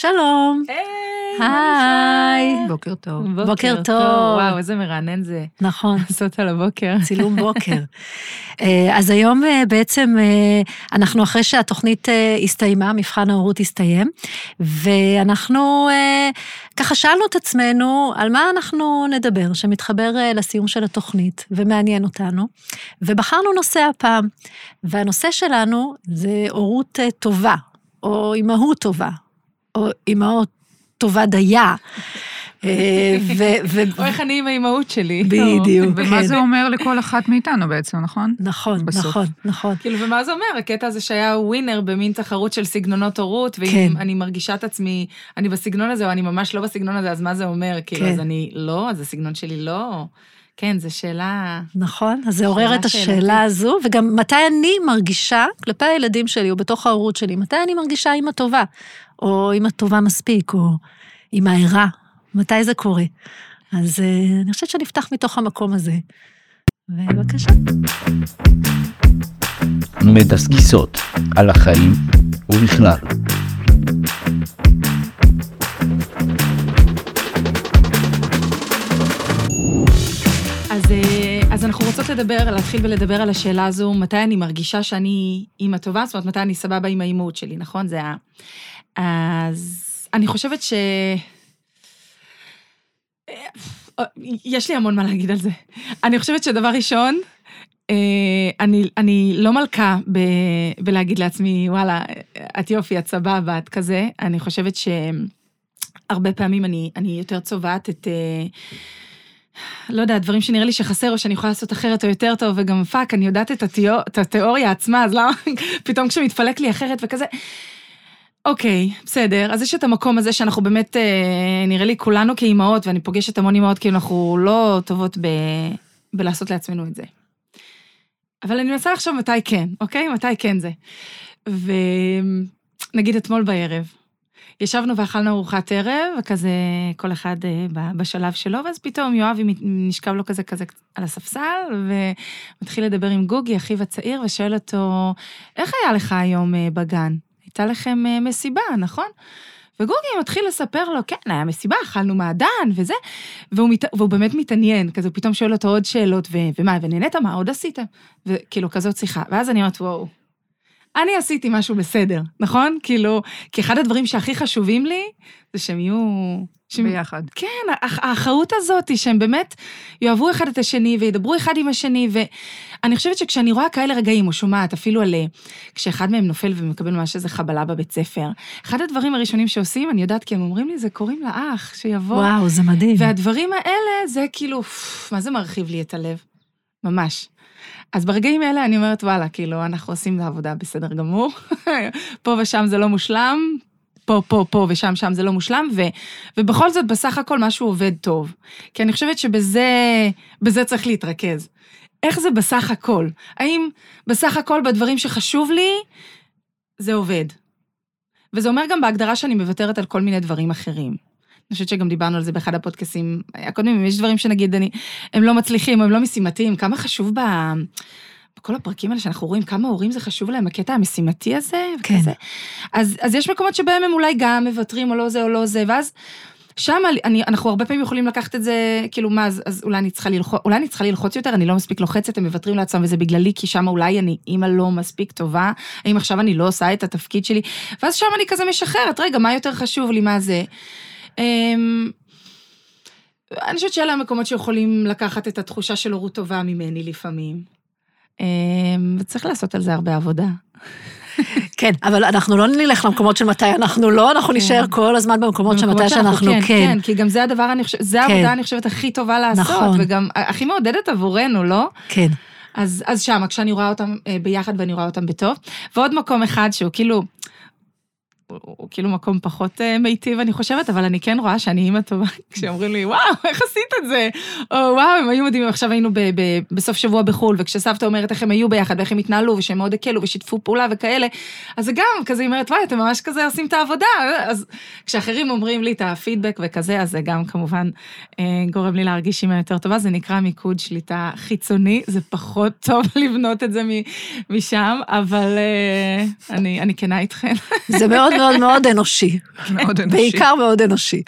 שלום. היי, היי. בוקר טוב. בוקר טוב. וואו, איזה מרענן זה נכון, לעשות על הבוקר. צילום בוקר. אה, אז היום אה, בעצם אה, אנחנו אחרי שהתוכנית הסתיימה, מבחן ההורות הסתיים, ואנחנו ככה שאלנו את עצמנו על מה אנחנו נדבר, שמתחבר לסיום של התוכנית ומעניין אותנו, ובחרנו נושא הפעם, והנושא שלנו זה הורות טובה, או אימהות טובה, אימהות טובה דייה. אה, או איך אני עם האימהות שלי. בדיוק. ומה כן. זה אומר לכל אחת מאיתנו בעצם, נכון? נכון. נכון, נכון. כאילו, ומה זה אומר? הקטע הזה שהיה ווינר במין תחרות של סגנונות הורות, ואם כן. אני מרגישה את עצמי, אני בסגנון הזה, או אני ממש לא בסגנון הזה, אז מה זה אומר? כאילו, כן. אז אני לא, אז הסגנון שלי לא. כן, זו שאלה... נכון, אז זה עורר את שאלה השאלה הזו, וגם מתי אני מרגישה, כלפי הילדים שלי, או בתוך ההורות שלי, מתי אני מרגישה אימא טובה, או אימא טובה מספיק, או אימא ערה, מתי זה קורה. אז אה, אני חושבת שנפתח מתוך המקום הזה. בבקשה. מדסקסות על החיים ובכלל. אז, אה, אז אנחנו רוצות לדבר, להתחיל ולדבר על השאלה הזו, מתי אני מרגישה שאני אימא טובה, זאת אומרת, מתי אני סבבה עם האימהות שלי, נכון? זה ה... אז אני חושבת ש... אה, יש לי המון מה להגיד על זה. אני חושבת שדבר ראשון, אה, אני, אני לא מלכה ב, בלהגיד לעצמי, וואלה, את יופי, את סבבה, את כזה. אני חושבת שהרבה פעמים אני, אני יותר צובעת את... אה, לא יודעת, דברים שנראה לי שחסר, או שאני יכולה לעשות אחרת או יותר טוב, וגם fuck, אני יודעת את, התיאור, את התיאוריה עצמה, אז למה פתאום כשמתפלק לי אחרת וכזה... אוקיי, בסדר, אז יש את המקום הזה שאנחנו באמת, אה, נראה לי כולנו כאימהות, ואני פוגשת המון אימהות, כאילו אנחנו לא טובות ב, בלעשות לעצמנו את זה. אבל אני מנסה לחשוב מתי כן, אוקיי? מתי כן זה. ונגיד אתמול בערב, ישבנו ואכלנו ארוחת ערב, וכזה כל אחד אה, בשלב שלו, ואז פתאום יואבי נשכב לו כזה כזה על הספסל, ומתחיל לדבר עם גוגי, אחיו הצעיר, ושואל אותו, איך היה לך היום אה, בגן? הייתה לכם אה, מסיבה, נכון? וגוגי מתחיל לספר לו, כן, היה מסיבה, אכלנו מעדן וזה, והוא, מת, והוא באמת מתעניין, כזה הוא פתאום שואל אותו עוד שאלות, ו, ומה, ונהנית, מה עוד עשיתם? וכאילו, כזאת שיחה. ואז אני אומרת, וואו, אני עשיתי משהו בסדר, נכון? כאילו, כי אחד הדברים שהכי חשובים לי, זה שהם יהיו... שהם, ביחד. כן, האח- האחריות הזאת, שהם באמת יאהבו אחד את השני וידברו אחד עם השני, ואני חושבת שכשאני רואה כאלה רגעים, או שומעת אפילו על... אה, כשאחד מהם נופל ומקבל ממש איזה חבלה בבית ספר, אחד הדברים הראשונים שעושים, אני יודעת כי הם אומרים לי, זה קוראים לאח, שיבוא. וואו, זה מדהים. והדברים האלה, זה כאילו, מה זה מרחיב לי את הלב? ממש. אז ברגעים האלה אני אומרת, וואלה, כאילו, אנחנו עושים את העבודה בסדר גמור. פה ושם זה לא מושלם, פה, פה, פה ושם, שם זה לא מושלם, ו, ובכל זאת, בסך הכל משהו עובד טוב. כי אני חושבת שבזה בזה צריך להתרכז. איך זה בסך הכל? האם בסך הכל בדברים שחשוב לי, זה עובד? וזה אומר גם בהגדרה שאני מוותרת על כל מיני דברים אחרים. אני חושבת שגם דיברנו על זה באחד הפודקאסים הקודמים, יש דברים שנגיד אני, הם לא מצליחים, הם לא משימתיים, כמה חשוב ב... בכל הפרקים האלה שאנחנו רואים, כמה הורים זה חשוב להם, הקטע המשימתי הזה, כן. וכזה. אז, אז יש מקומות שבהם הם אולי גם מוותרים, או לא זה או לא זה, ואז שם אני, אנחנו הרבה פעמים יכולים לקחת את זה, כאילו, מה, אז, אז אולי, אני צריכה ללחוץ, אולי אני צריכה ללחוץ יותר, אני לא מספיק לוחצת, הם מוותרים לעצמם, וזה בגללי, כי שם אולי אני אימא לא מספיק טובה, האם עכשיו אני לא עושה את התפקיד שלי, ואז שם אני כזה משחררת, רגע, מה יותר חשוב לי, מה זה? אמ, אני חושבת שאלה המקומות שיכולים לקחת את התחושה של הורות טובה ממני לפעמים. אמ, וצריך לעשות על זה הרבה עבודה. כן, אבל אנחנו לא נלך למקומות של מתי אנחנו לא, אנחנו כן. נישאר כל הזמן במקומות של מתי שאנחנו כן. כן. כן, כי גם זה הדבר, אני חושבת, זה כן. העבודה, אני חושבת, הכי טובה לעשות, נכון. וגם הכי מעודדת עבורנו, לא? כן. אז, אז שמה, כשאני רואה אותם אה, ביחד ואני רואה אותם בטוב. ועוד מקום אחד שהוא כאילו, הוא, כאילו מקום פחות אה, מיטיב, אני חושבת, אבל אני כן רואה שאני אימא טובה, כשאומרים לי, וואו, איך עשית את זה? או וואו, הם היו מדהימים, עכשיו היינו ב, ב, בסוף שבוע בחו"ל, וכשסבתא אומרת איך הם היו ביחד, ואיך הם התנהלו, ושהם מאוד הקלו ושיתפו פעולה וכאלה, אז זה גם, כזה, היא אומרת, וואי, אתם ממש כזה עושים את העבודה. אז כשאחרים אומרים לי את הפידבק וכזה, אז זה גם כמובן אה, גורם לי להרגיש אימא יותר טובה, זה נקרא מיקוד שליטה חיצוני, זה פחות טוב לבנות את זה משם, אבל אה, אני, אני כנה איתכן. זה מאוד מאוד מאוד אנושי. מאוד אנושי. בעיקר מאוד אנושי.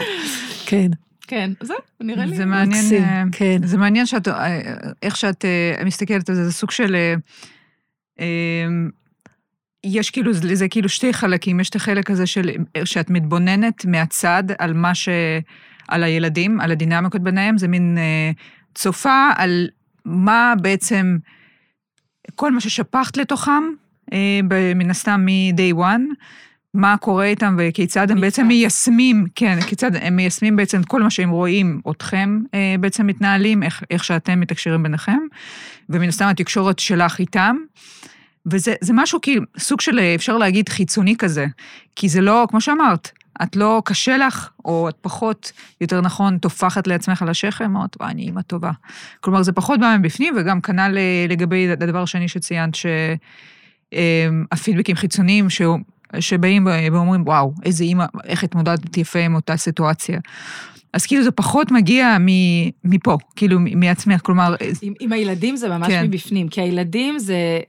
כן. כן, זהו, נראה לי. זה מעניין, מקסים, אה, כן. זה מעניין שאת, אה, איך שאת אה, מסתכלת על זה, זה סוג של... יש כאילו, זה זה כאילו שתי חלקים, יש את החלק הזה של, שאת מתבוננת מהצד על מה ש... על הילדים, על הדינמיקות ביניהם, זה מין צופה על מה בעצם, כל מה ששפכת לתוכם, מן הסתם מ-day one, מה קורה איתם וכיצד הם בעצם. מיישמים, כן, כיצד הם מיישמים בעצם את כל מה שהם רואים אתכם אה, בעצם מתנהלים, איך, איך שאתם מתקשרים ביניכם, ומן הסתם התקשורת שלך איתם. וזה זה משהו כאילו, סוג של, אה, אפשר להגיד, חיצוני כזה. כי זה לא, כמו שאמרת, את לא קשה לך, או את פחות, יותר נכון, טופחת לעצמך על השכם, אמרת, וואי, אני אימא טובה. כלומר, זה פחות בא מבפנים, וגם כנ"ל אה, לגבי הדבר השני שציינת, שהפידבקים חיצוניים, ש... שבאים ואומרים, וואו, איזה אימא, איך התמודדת יפה עם אותה סיטואציה. אז כאילו זה פחות מגיע מפה, כאילו מעצמך, כלומר, עם, עם הילדים זה ממש. כן. מבפנים, כי הילדים זה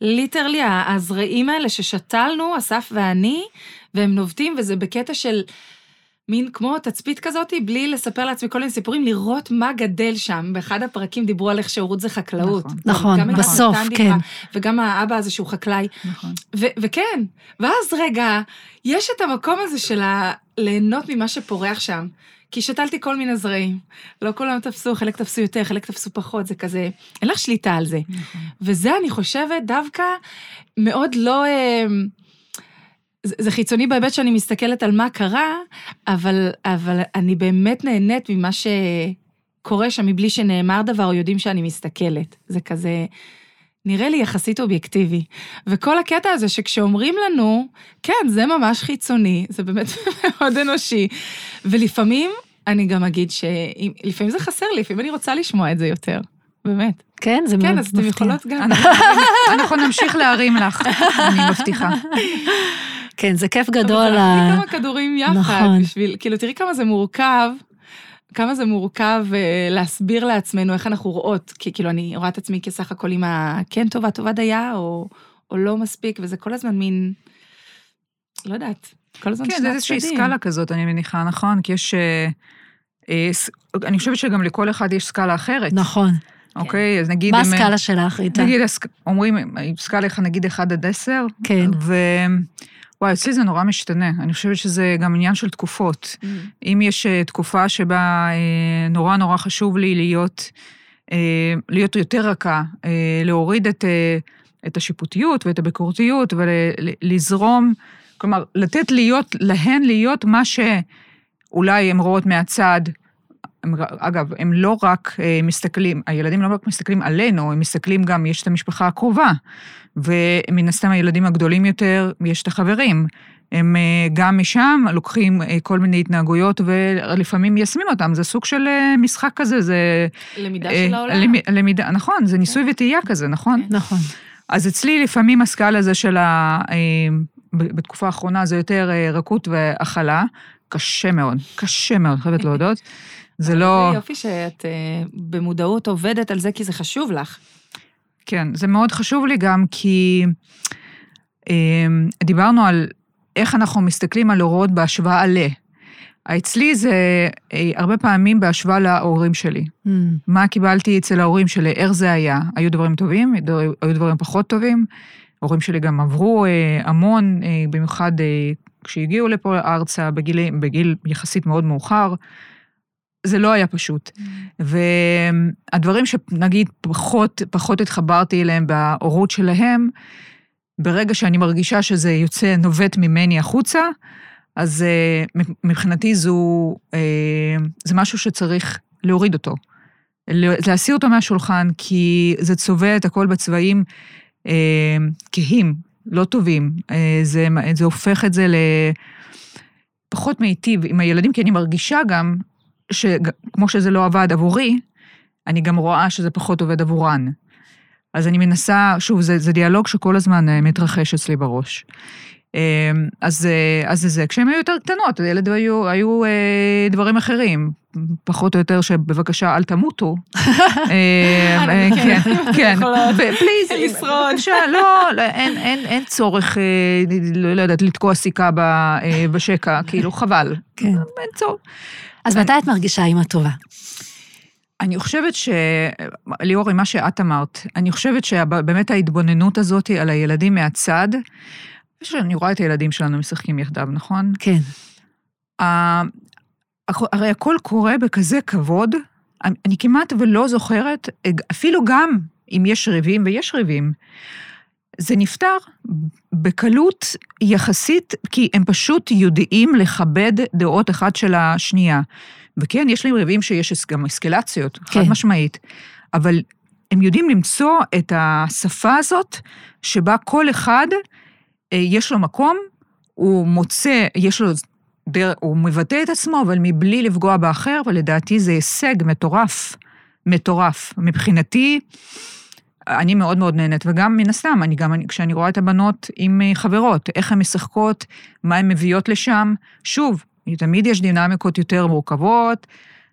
ליטרלי הזרעים האלה ששתלנו, אסף ואני, והם נובטים, וזה בקטע של מין כמו תצפית כזאת, בלי לספר לעצמי כל מיני סיפורים, לראות מה גדל שם. באחד הפרקים דיברו על איך שהורות זה חקלאות. נכון. נכון, גם בסוף, כן. דיברה, וגם האבא הזה שהוא חקלאי. נכון. וכן, ואז רגע, יש את המקום הזה של ה- ליהנות ממה שפורח שם. כי שתלתי כל מיני זרעים. לא כולם תפסו, חלק תפסו יותר, חלק תפסו פחות, זה כזה, אין לך שליטה על זה. נכון. וזה, אני חושבת, דווקא מאוד לא... אה, זה, זה חיצוני בהיבט שאני מסתכלת על מה קרה, אבל, אבל אני באמת נהנית ממה שקורה שם מבלי שנאמר דבר, או יודעים שאני מסתכלת. זה כזה... נראה לי יחסית אובייקטיבי. וכל הקטע הזה שכשאומרים לנו, כן, זה ממש חיצוני, זה באמת מאוד אנושי. ולפעמים, אני גם אגיד שלפעמים זה חסר לי, לפעמים אני רוצה לשמוע את זה יותר. באמת. כן, זה מאוד כן, מפתיע. אז אתם יכולות גם. אנחנו- אנחנו נמשיך להרים לך, אני מבטיחה. כן, זה כיף אבל גדול. זרקתי ה- כמה כדורים יחד, נכון. בשביל, כאילו, תראי כמה זה מורכב, כמה זה מורכב אה, להסביר לעצמנו איך אנחנו רואות, כי כאילו, אני רואה את עצמי כסך הכל עם הכן טובה, טובה דייה, או, או לא מספיק, וזה כל הזמן מין, לא יודעת, כל הזמן כן, שני זה איזושהי הצדדים. סקאלה כזאת, אני מניחה, נכון? כי יש... אה, אה, ס- אני חושבת שגם לכל אחד יש סקאלה אחרת, נכון. אוקיי? אז נגיד... מה הסקאלה שלך, ריטה? נגיד, אומרים, סקאלה איך נגיד 1 עד 10, כן. ו... וואי, אצלי זה נורא משתנה. אני חושבת שזה גם עניין של תקופות. Mm. אם יש אה, תקופה שבה אה, נורא נורא חשוב לי להיות, אה, להיות יותר רכה, להוריד את, את השיפוטיות ואת הביקורתיות ולזרום, כלומר, לתת להיות, להן להיות מה שאולי הן רואות מהצד. הם, אגב, הם לא רק אה, מסתכלים, הילדים לא רק מסתכלים עלינו, הם מסתכלים גם, יש את המשפחה הקרובה, ומן הסתם הילדים הגדולים יותר, יש את החברים. הם אה, גם משם לוקחים אה, כל מיני התנהגויות ולפעמים מיישמים אותם, זה סוג של משחק כזה, זה... למידה של העולם. למ- למידה, נכון, זה ניסוי וטעייה כזה, נכון? נכון. אז אצלי לפעמים הסקאלה הזה של ה... בתקופה האחרונה זה יותר רכות והכלה, קשה מאוד, קשה מאוד, חייבת להודות. זה לא... זה יופי שאת אה, במודעות עובדת על זה, כי זה חשוב לך. כן, זה מאוד חשוב לי גם כי אה, דיברנו על איך אנחנו מסתכלים על הורות בהשוואה ל... אצלי זה אה, הרבה פעמים בהשוואה להורים שלי. Mm, מה קיבלתי אצל ההורים שלי, איך זה היה. היו דברים טובים, היו דברים פחות טובים. ההורים שלי גם עברו אה, המון, אה, במיוחד אה, כשהגיעו לפה ארצה בגיל, בגיל יחסית מאוד מאוחר. זה לא היה פשוט. והדברים שנגיד פחות, פחות התחברתי אליהם בהורות שלהם, ברגע שאני מרגישה שזה יוצא, נובט ממני החוצה, אז uh, מבחינתי זו, uh, זה משהו שצריך להוריד אותו. להסיר אותו מהשולחן, כי זה צובע את הכל בצבעים uh, כהים, לא טובים. זה, זה הופך את זה לפחות מיטיב עם הילדים, כי אני מרגישה גם שכמו שזה לא עבד עבורי, אני גם רואה שזה פחות עובד עבורן. אז אני מנסה, שוב, זה, זה דיאלוג שכל הזמן uh, מתרחש אצלי בראש. אז, אז זה. כשהן היו יותר קטנות, הילד היו, היו דברים אחרים. פחות או יותר שבבקשה אל תמותו. אה, אני כן, כן, פליז, לשרוד. לא, לא, אין- צורך, אה, לא יודעת, לתקוע סיכה אה, בשקע, כאילו, חבל. כן. אין צורך. אז מתי את מרגישה אימא טובה? אני חושבת ש... ליאורי, מה שאת אמרת, אני חושבת שבאמת ההתבוננות הזאת על הילדים מהצד, שאני רואה את הילדים שלנו משחקים יחדיו, נכון? כן. הרי הכל קורה בכזה כבוד, אני, אני כמעט ולא זוכרת, אפילו גם אם יש ריבים, ויש ריבים, זה נפתר בקלות יחסית, כי הם פשוט יודעים לכבד דעות אחת של השנייה. וכן, יש להם ריבים שיש גם אסקלציות, כן. חד משמעית, אבל הם יודעים למצוא את השפה הזאת, שבה כל אחד, אה, יש לו מקום, הוא מוצא, יש לו דרך, הוא מבטא את עצמו, אבל מבלי לפגוע באחר, ולדעתי זה הישג מטורף, מטורף. מבחינתי, אני מאוד מאוד נהנית, וגם מן הסתם, אני גם, אני, כשאני רואה את הבנות עם אה, חברות, איך הן משחקות, מה הן מביאות לשם, שוב, תמיד יש דינמיקות יותר מורכבות,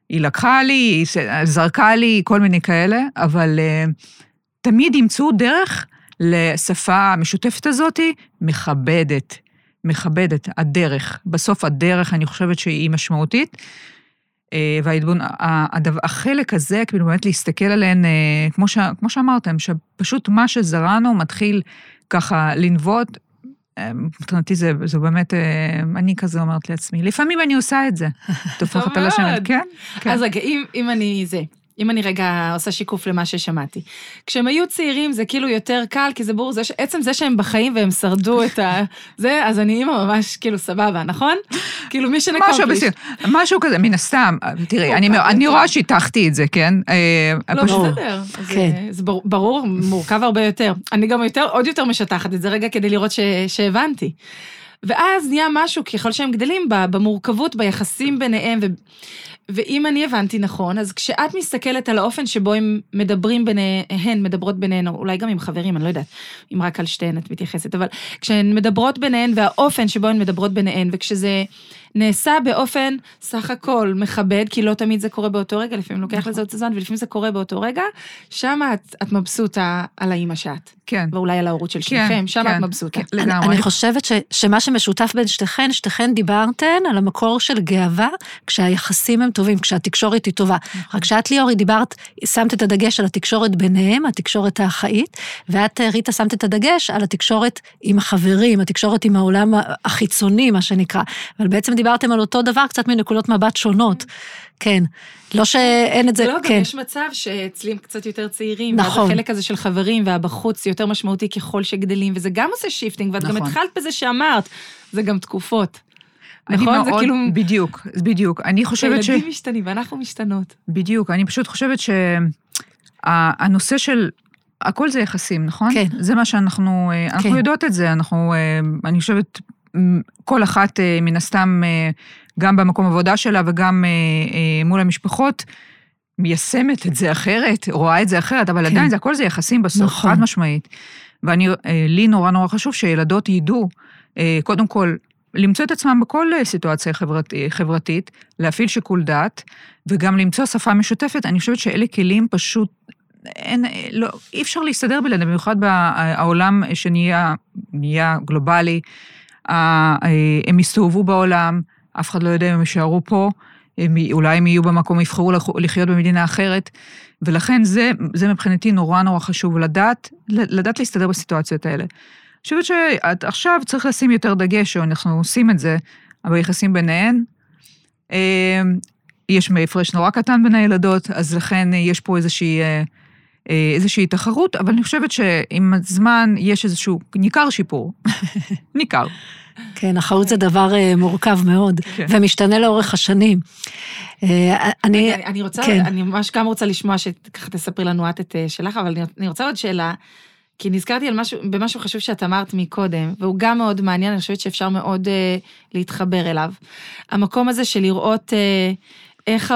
היא לקחה לי, היא זרקה לי, כל מיני כאלה, אבל uh, תמיד ימצאו דרך לשפה המשותפת הזאת, מכבדת, מכבדת, הדרך. בסוף הדרך, אני חושבת שהיא משמעותית. אה, וההתבונ... החלק הזה, כאילו באמת להסתכל עליהן, אה, כמו, ש... כמו שאמרתם, שפשוט מה שזרענו מתחיל ככה לנבוט. אה, מבחינתי זה, זה באמת, אני כזה אומרת לעצמי, לפעמים אני עושה את זה. טופחת על מאוד. כן? כן. אז רגע, אם, אם אני זה, אם אני רגע עושה שיקוף למה ששמעתי. כשהם היו צעירים זה כאילו יותר קל, כי זה ברור, זה, ש- עצם זה שהם בחיים והם שרדו את ה... זה, אז אני אימא ממש כאילו סבבה, נכון? כאילו מי משהו שנקומפליש. בסדר, משהו כזה, מן הסתם, תראי, אני, אני יותר. רואה שהטחתי את זה, כן? אה, לא. בסדר. זה, כן. זה ברור, מורכב הרבה יותר. אני גם יותר, עוד יותר משטחת את זה רגע כדי לראות ש, שהבנתי. ואז נהיה משהו, ככל שהם גדלים, ב- במורכבות, ביחסים ביניהם, ו, ואם אני הבנתי נכון, אז כשאת מסתכלת על האופן שבו הם מדברים ביניהן, מדברות ביניהן, או אולי גם עם חברים, אני לא יודעת אם רק על שתיהן את מתייחסת, אבל כשהן מדברות ביניהן והאופן שבו הן מדברות ביניהן, וכשזה נעשה באופן סך הכל מכבד, כי לא תמיד זה קורה באותו רגע, לפעמים לוקח לזה עוד זמן, ולפעמים זה קורה באותו רגע, שם את, את מבסוטה על האימא שאת, כן, ואולי על ההורות של כן, שניכם, שם כן, את מבסוטה. כן, אני, לגמרי. אני חושבת ש, שמה שמשותף בין שתיכן, שתיכן דיברתן על המקור של גאווה, כשהיחסים הם טובים, כשהתקשורת היא טובה. רק שאת, ליאורי, דיברת, שמת את הדגש על התקשורת ביניהם, התקשורת האחאית, ואת, אה, ריטה, שמת את הדגש על התקשורת עם החברים, התקשורת עם העולם החיצוני, מה שנקרא. אבל בעצם דיברתם על אותו דבר, קצת מנקודות מבט שונות. כן. לא שאין את זה, לא, גם כן. יש מצב שאצלי הם קצת יותר צעירים, נכון. ואז החלק הזה של חברים והבחוץ יותר משמעותי ככל שגדלים, וזה גם עושה shifting, ואת גם נכון. התחלת בזה שאמרת, זה גם תקופות. נכון? זה מאוד- כאילו, בדיוק, בדיוק. אני חושבת ש... הילדים משתנים ואנחנו משתנות. בדיוק, אני פשוט חושבת שהנושא של... הכל זה יחסים, נכון? כן. זה מה שאנחנו... אה, אנחנו כן. יודעות את זה, אנחנו... אה, אני חושבת, כל אחת אה, מן הסתם, אה, גם במקום עבודה שלה וגם אה, מול המשפחות, מיישמת את זה אחרת, רואה את זה אחרת, אבל כן. עדיין זה הכל זה יחסים בסוף, נכון. חד משמעית. ואני, לי נורא נורא חשוב שילדות ידעו, קודם כל, למצוא את עצמם בכל סיטואציה חברת, חברתית, להפעיל שיקול דעת, וגם למצוא שפה משותפת. אני חושבת שאלה כלים פשוט, אין, לא, אי אפשר להסתדר בלעדיהם, במיוחד בעולם שנהיה נהיה גלובלי. אה, הם יסתובבו בעולם, אף אחד לא יודע אם הם יישארו פה, הם, אולי הם יהיו במקום, יבחרו לח- לחיות במדינה אחרת, ולכן זה, זה מבחינתי נורא נורא חשוב, לדעת, לדעת להסתדר בסיטואציות האלה. אני חושבת שעכשיו צריך לשים יותר דגש, או אנחנו עושים את זה, ביחסים ביניהן. אה, יש הפרש נורא קטן בין הילדות, אז לכן יש פה איזושהי, אה, איזושהי תחרות, אבל אני חושבת שעם הזמן יש איזשהו, ניכר שיפור. ניכר. כן, אחריות זה דבר אה, מורכב מאוד, כן. ומשתנה לאורך השנים. אה, אני, אני רוצה, כן. אני ממש גם רוצה לשמוע שככה תספרי לנו את את אה, שלך, אבל אני- רוצה עוד שאלה, כי נזכרתי על משהו, במשהו חשוב שאת אמרת מקודם, והוא גם מאוד מעניין, אני חושבת שאפשר מאוד אה, להתחבר אליו. המקום הזה של לראות אה, איך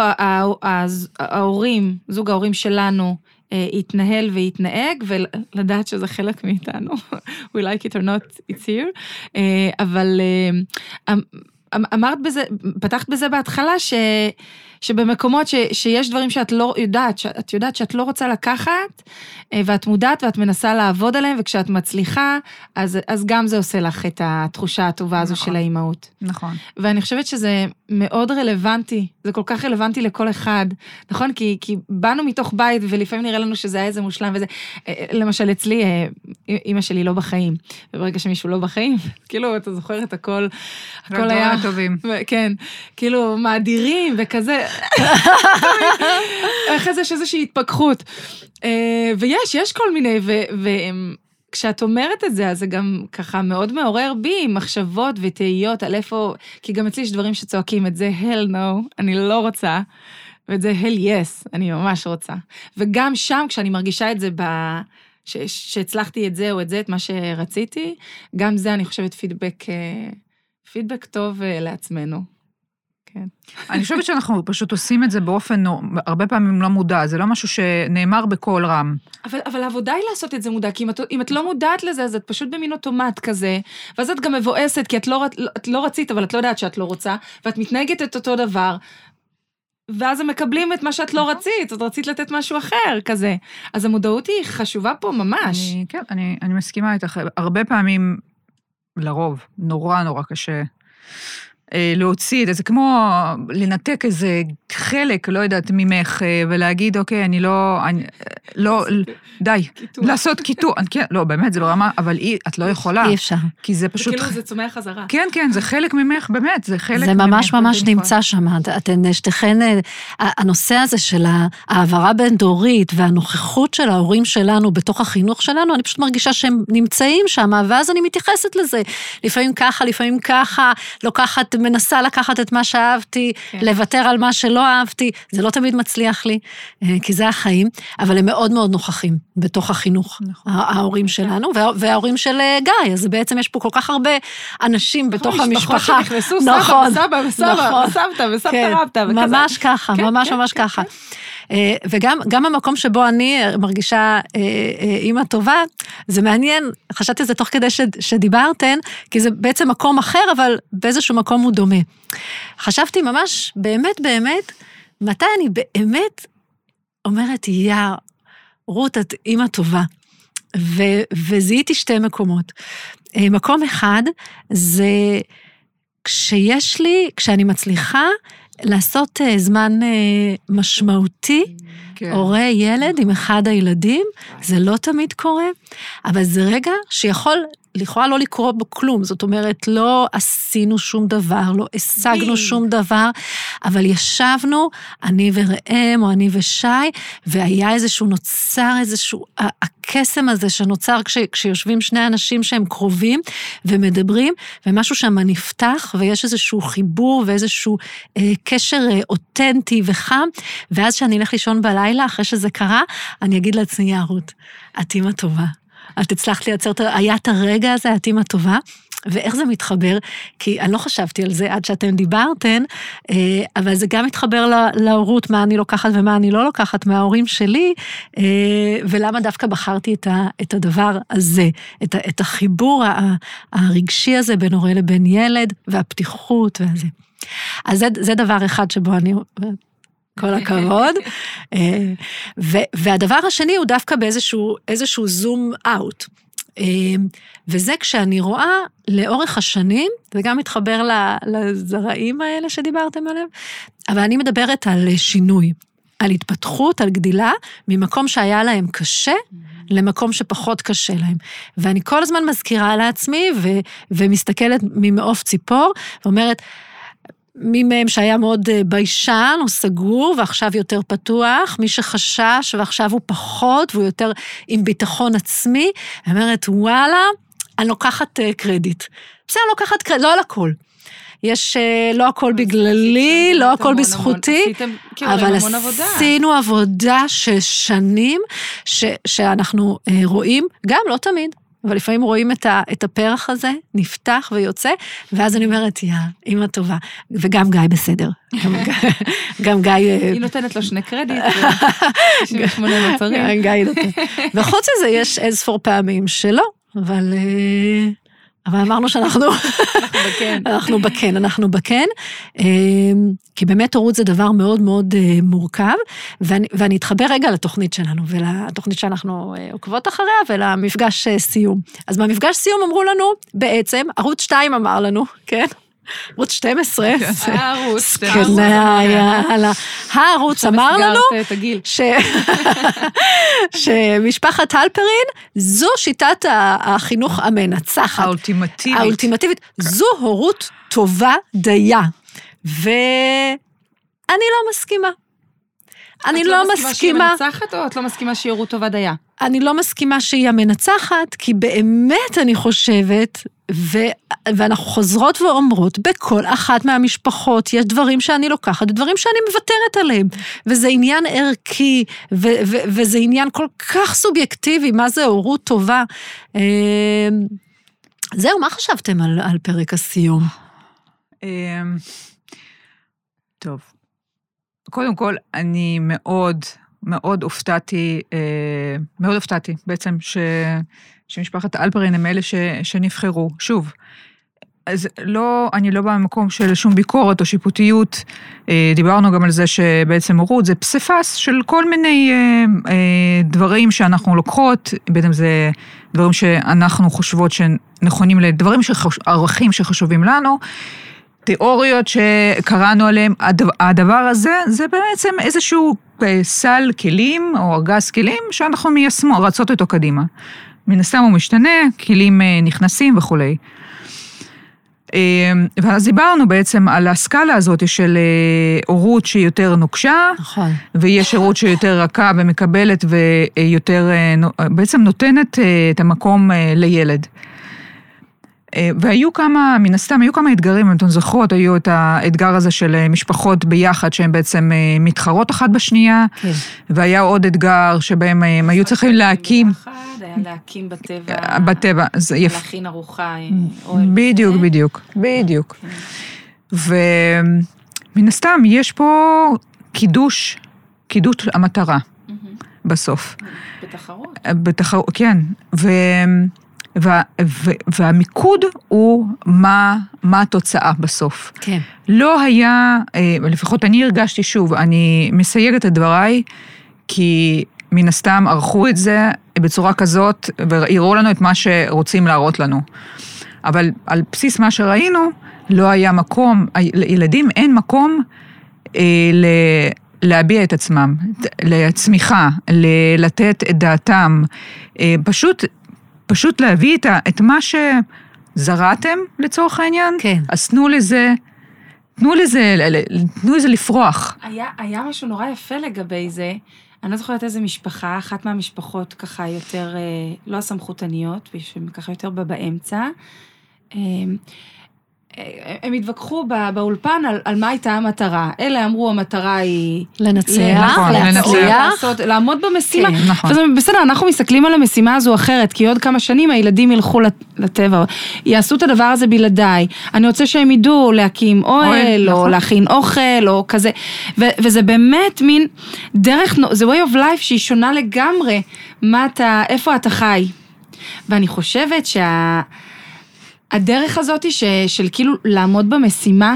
ההורים, זוג ההורים שלנו, אה, יתנהל ויתנהג, ולדעת שזה חלק מאיתנו. We like it or not, it's here. אה, אבל אה, אמ- אמרת בזה, פתחת בזה בהתחלה, ש, שבמקומות ש, שיש דברים שאת לא יודעת, שאת יודעת שאת לא רוצה לקחת, אה, ואת מודעת ואת מנסה לעבוד עליהם, וכשאת מצליחה, אז, אז גם זה עושה לך את התחושה הטובה הזו נכון. של האימהות. נכון. ואני חושבת שזה מאוד רלוונטי, זה כל כך רלוונטי לכל אחד, נכון? כי, כי באנו מתוך בית, ולפעמים נראה לנו שזה היה איזה מושלם וזה. אה, אה, למשל, אצלי, אימא שלי לא בחיים, וברגע שמישהו לא בחיים, כאילו, אתה זוכר את הכל, הכל הדברים היה... הטובים. כן, כאילו, מאדירים וכזה. אחרי זה יש איזושהי התפכחות. אה, ויש, יש כל מיני, וכשאת אומרת את זה, אז זה גם ככה מאוד מעורר בי מחשבות ותהיות על איפה, כי גם אצלי יש דברים שצועקים את זה, hell no, אני לא רוצה, ואת זה hell yes, אני ממש רוצה. וגם שם, כשאני מרגישה את זה ב... שהצלחתי את זה או את זה, את מה שרציתי, גם זה, אני חושבת, פידבק, אה, פידבק טוב אה, לעצמנו. כן. אני חושבת שאנחנו פשוט עושים את זה באופן הרבה פעמים לא מודע, זה לא משהו שנאמר בקול רם. אבל, אבל העבודה היא לעשות את זה מודע, כי אם את, אם את לא מודעת לזה, אז את פשוט במין אוטומט כזה, ואז את גם מבואסת, כי את לא, את לא רצית, אבל את לא יודעת שאת לא רוצה, ואת מתנהגת את אותו דבר, ואז הם מקבלים את מה שאת לא רצית, את רצית לתת משהו אחר, כזה. אז המודעות היא חשובה פה ממש. אני, כן, אני, אני מסכימה איתך. הרבה פעמים, לרוב, נורא נורא קשה להוציא את זה. זה כמו לנתק איזה חלק, לא יודעת, ממך, אה, ולהגיד, אוקיי, אני לא... אני, אה, לא, די. קיטוע. לעשות קיטוע. אני- כן, לא, באמת, זה ברמה, אבל היא, את לא יכולה. אי אפשר. כי זה פשוט... כאילו זה צומח חזרה. כן, כן, זה חלק ממך, באמת, זה חלק זה ממך. ממש ממש נפרד. נמצא שם. את- אתן שתיכן, אה, הנושא הזה של ההעברה בין-דורית והנוכחות של ההורים שלנו בתוך החינוך שלנו, אני פשוט מרגישה שהם נמצאים שם, ואז אני מתייחסת לזה. לפעמים ככה, לפעמים ככה, לוקחת, מנסה לקחת את מה שאהבתי, כן. לוותר על מה שלא אהבתי, זה לא תמיד מצליח לי, אה, כי זה החיים, אבל הם מאוד מאוד נוכחים בתוך החינוך, נכון. הה- ההורים שלנו, וה- וההורים של אה, גיא, אז בעצם יש פה כל כך הרבה אנשים בתוך נכון, משפחות המשפחה. שנכנסו, נכון, סבא וסבא וסבא נכון. וסבתא וסבתא כן, רבתא וכזה. ממש ככה, כן, ממש כן, ממש כן, ככה. אה, וגם גם המקום שבו אני מרגישה אה, אה, אימא טובה, זה מעניין, חשבתי על זה תוך כדי שדיברתן, כי זה בעצם מקום אחר, אבל באיזשהו מקום הוא דומה. חשבתי ממש, באמת באמת, מתי אני באמת אומרת, יא, רות, את אימא טובה. ו, וזיהיתי שתי מקומות. אה, מקום אחד זה כשיש לי, כשאני מצליחה לעשות אה, זמן אה, משמעותי, כן. הורה ילד עם אחד הילדים, זה לא תמיד קורה, אבל זה רגע שיכול לכאורה לא לקרות בו כלום. זאת אומרת, לא עשינו שום דבר, לא השגנו. שום דבר, אבל ישבנו, אני וראם, או אני ושי, והיה איזשהו, נוצר איזשהו, הקסם הזה שנוצר כש, כשיושבים שני אנשים שהם קרובים ומדברים, ומשהו שם נפתח, ויש איזשהו חיבור ואיזשהו אה, קשר אה, אותנטי וחם, ואז כשאני אלך לישון בלילה, אחרי שזה קרה, אני אגיד לעצמי, יא רות, את אימא טובה. את הצלחת לייצר, את ה- היה את הרגע הזה, את אימא טובה. ואיך זה מתחבר? כי אני לא חשבתי על זה עד שאתם דיברתן, אה, אבל זה גם מתחבר להורות, מה אני לוקחת ומה אני לא לוקחת מההורים שלי, אה, ולמה דווקא בחרתי את, הדבר הזה, את, החיבור הרגשי הזה בין הורה לבין ילד, והפתיחות והזה. אז זה, זה דבר אחד שבו אני... כל הכבוד. אה, ו- והדבר השני הוא דווקא באיזשהו איזשהו זום אאוט. אה, וזה כשאני רואה לאורך השנים, זה גם מתחבר לזרעים האלה שדיברתם עליהם, אבל אני מדברת על שינוי, על התפתחות, על גדילה, ממקום שהיה להם קשה למקום שפחות קשה להם. ואני כל הזמן מזכירה לעצמי ו- ומסתכלת ממעוף ציפור, ואומרת, מי מהם שהיה מאוד אה, ביישן או סגור ועכשיו יותר פתוח, מי שחשש ועכשיו הוא פחות והוא יותר עם ביטחון עצמי, אומרת, וואלה, אני לוקחת אה, קרדיט. בסדר, אני לוקחת קרדיט, לא על הכל. יש, אה, לא הכל בגללי, לא הכל בזכותי, כאילו אבל. עשינו עבודה של שנים, שאנחנו רואים, גם לא תמיד, אבל לפעמים רואים את, ה, את הפרח הזה, נפתח ויוצא, ואז אני אומרת, יא, אימא טובה. וגם גיא בסדר. גם, גם גיא... אה, היא נותנת לו שני קרדיט, 98 מוצרים. גם גיא נותן. וחוץ מזה, יש אין ספור פעמים שלא, אבל... אבל אמרנו שאנחנו... אנחנו בכן. אנחנו בכן, אנחנו בכן, אמ, כי באמת הורות זה דבר מאוד מאוד אה, מורכב, ואני, ואני אתחבר רגע לתוכנית שלנו, ולתוכנית שאנחנו אה, עוקבות אחריה, ולמפגש אה, סיום. אז במפגש סיום אמרו לנו, בעצם, ערוץ 2 אמר לנו, כן? ערוץ 12, זה- הערוץ. זקנה, יאללה. הערוץ אמר לנו. שמשפחת הלפרין, זו שיטת החינוך המנצחת. האולטימטיבית. האולטימטיבית. זו הורות טובה דייה. ואני לא מסכימה. אני לא את מסכימה, שהיא מנצחת, או את לא מסכימה שהיא הורות טובה דייה? אני לא מסכימה שהיא המנצחת, כי באמת אני חושבת, ו, ואנחנו חוזרות ואומרות, בכל אחת מהמשפחות יש דברים שאני לוקחת, ודברים שאני מוותרת עליהם. וזה עניין ערכי, ו, ו, וזה עניין כל כך סובייקטיבי, מה זה הורות טובה. אה, זהו, מה חשבתם על, על פרק הסיום? אמ, טוב. קודם כל, אני מאוד, מאוד הופתעתי, אה, מאוד הופתעתי בעצם ש, שמשפחת אלפרין הם אלה ש, שנבחרו. שוב, אז לא, אני לא באה ממקום של שום ביקורת או שיפוטיות. אה, דיברנו גם על זה שבעצם הורות זה פסיפס של כל מיני אה, אה, דברים שאנחנו לוקחות, בין אם זה דברים שאנחנו חושבות שנכונים לדברים, שחוש, ערכים שחשובים לנו. תיאוריות שקראנו עליהן, הדבר, הזה זה בעצם איזשהו סל כלים או ארגז כלים שאנחנו מיישמות, רצות אותו קדימה. מן הסתם הוא משתנה, כלים אה, נכנסים וכולי. אה, ואז דיברנו בעצם על הסקאלה הזאת של אה, הורות שהיא יותר נוקשה, נכון. ויש הורות שהיא יותר רכה ומקבלת ויותר, בעצם נותנת את המקום לילד. והיו כמה, מן הסתם, היו כמה אתגרים, אם אתן זוכרות, היו את האתגר הזה של משפחות ביחד, שהן בעצם מתחרות אחת בשנייה, כן. והיה עוד אתגר שבהם הם היו צריכים להקים היה להקים בטבע. בטבע, זה יפה. להכין ארוחה, אה, אוהל. בדיוק, וזה. בדיוק, בדיוק. ומן הסתם, יש פה קידוש, קידוש המטרה. בסוף. בתחרות. בתחרות, כן. ו... וה, ו, והמיקוד הוא מה, מה התוצאה בסוף. כן. לא היה, אה, לפחות אני הרגשתי שוב, אני מסייגת את דבריי, כי מן הסתם ערכו את זה בצורה כזאת, והראו לנו את מה שרוצים להראות לנו. אבל על בסיס מה שראינו, לא היה מקום, לילדים אין מקום אה, ל... להביע את עצמם, לצמיחה, ל- לתת את דעתם, אה, פשוט, פשוט להביא את, ה- את מה שזרעתם לצורך העניין, כן. אז תנו לזה, תנו לזה, תנו לזה לפרוח. היה, היה משהו נורא יפה לגבי זה. אני לא זוכרת איזה משפחה, אחת מהמשפחות ככה יותר, אה, לא הסמכותניות, ככה יותר באמצע. הם התווכחו בא- באולפן על, על מה הייתה המטרה. אלה אמרו, המטרה היא... לנצח, נכון, לנצח. להצליח. לעשות, לעמוד במשימה. כן. נכון. אז בסדר, אנחנו מסתכלים על המשימה הזו אחרת, כי עוד כמה שנים הילדים ילכו לט- לטבע, יעשו את הדבר הזה בלעדיי. אני רוצה שהם ידעו להקים אוהל, אוהל, או נכון. להכין אוכל, או כזה. ו- וזה באמת מין דרך, זה way of life שהיא שונה לגמרי. מה אתה, איפה אתה חי. ואני חושבת שה... הדרך הזאת ש, של כאילו לעמוד במשימה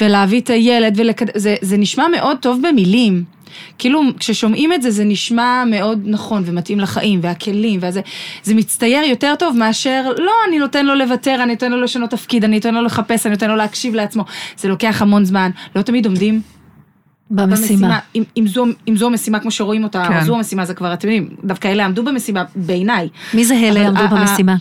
ולהביא את הילד ולקד... זה, זה נשמע מאוד טוב במילים. כאילו, כששומעים את זה, זה נשמע מאוד נכון ומתאים לחיים, והכלים, וזה, זה מצטייר יותר טוב מאשר, לא, אני נותן לו לוותר, אני נותן לו לשנות תפקיד, אני נותן לו לחפש, אני נותן לו להקשיב לעצמו. זה לוקח המון זמן, לא תמיד עומדים במשימה. אם, אם, זו, אם זו המשימה כמו שרואים אותה, כן. או זו המשימה, זה כבר, אתם יודעים, דווקא אלה עמדו במשימה, בעיניי. מי זה אלה אבל עמדו ה- במשימה?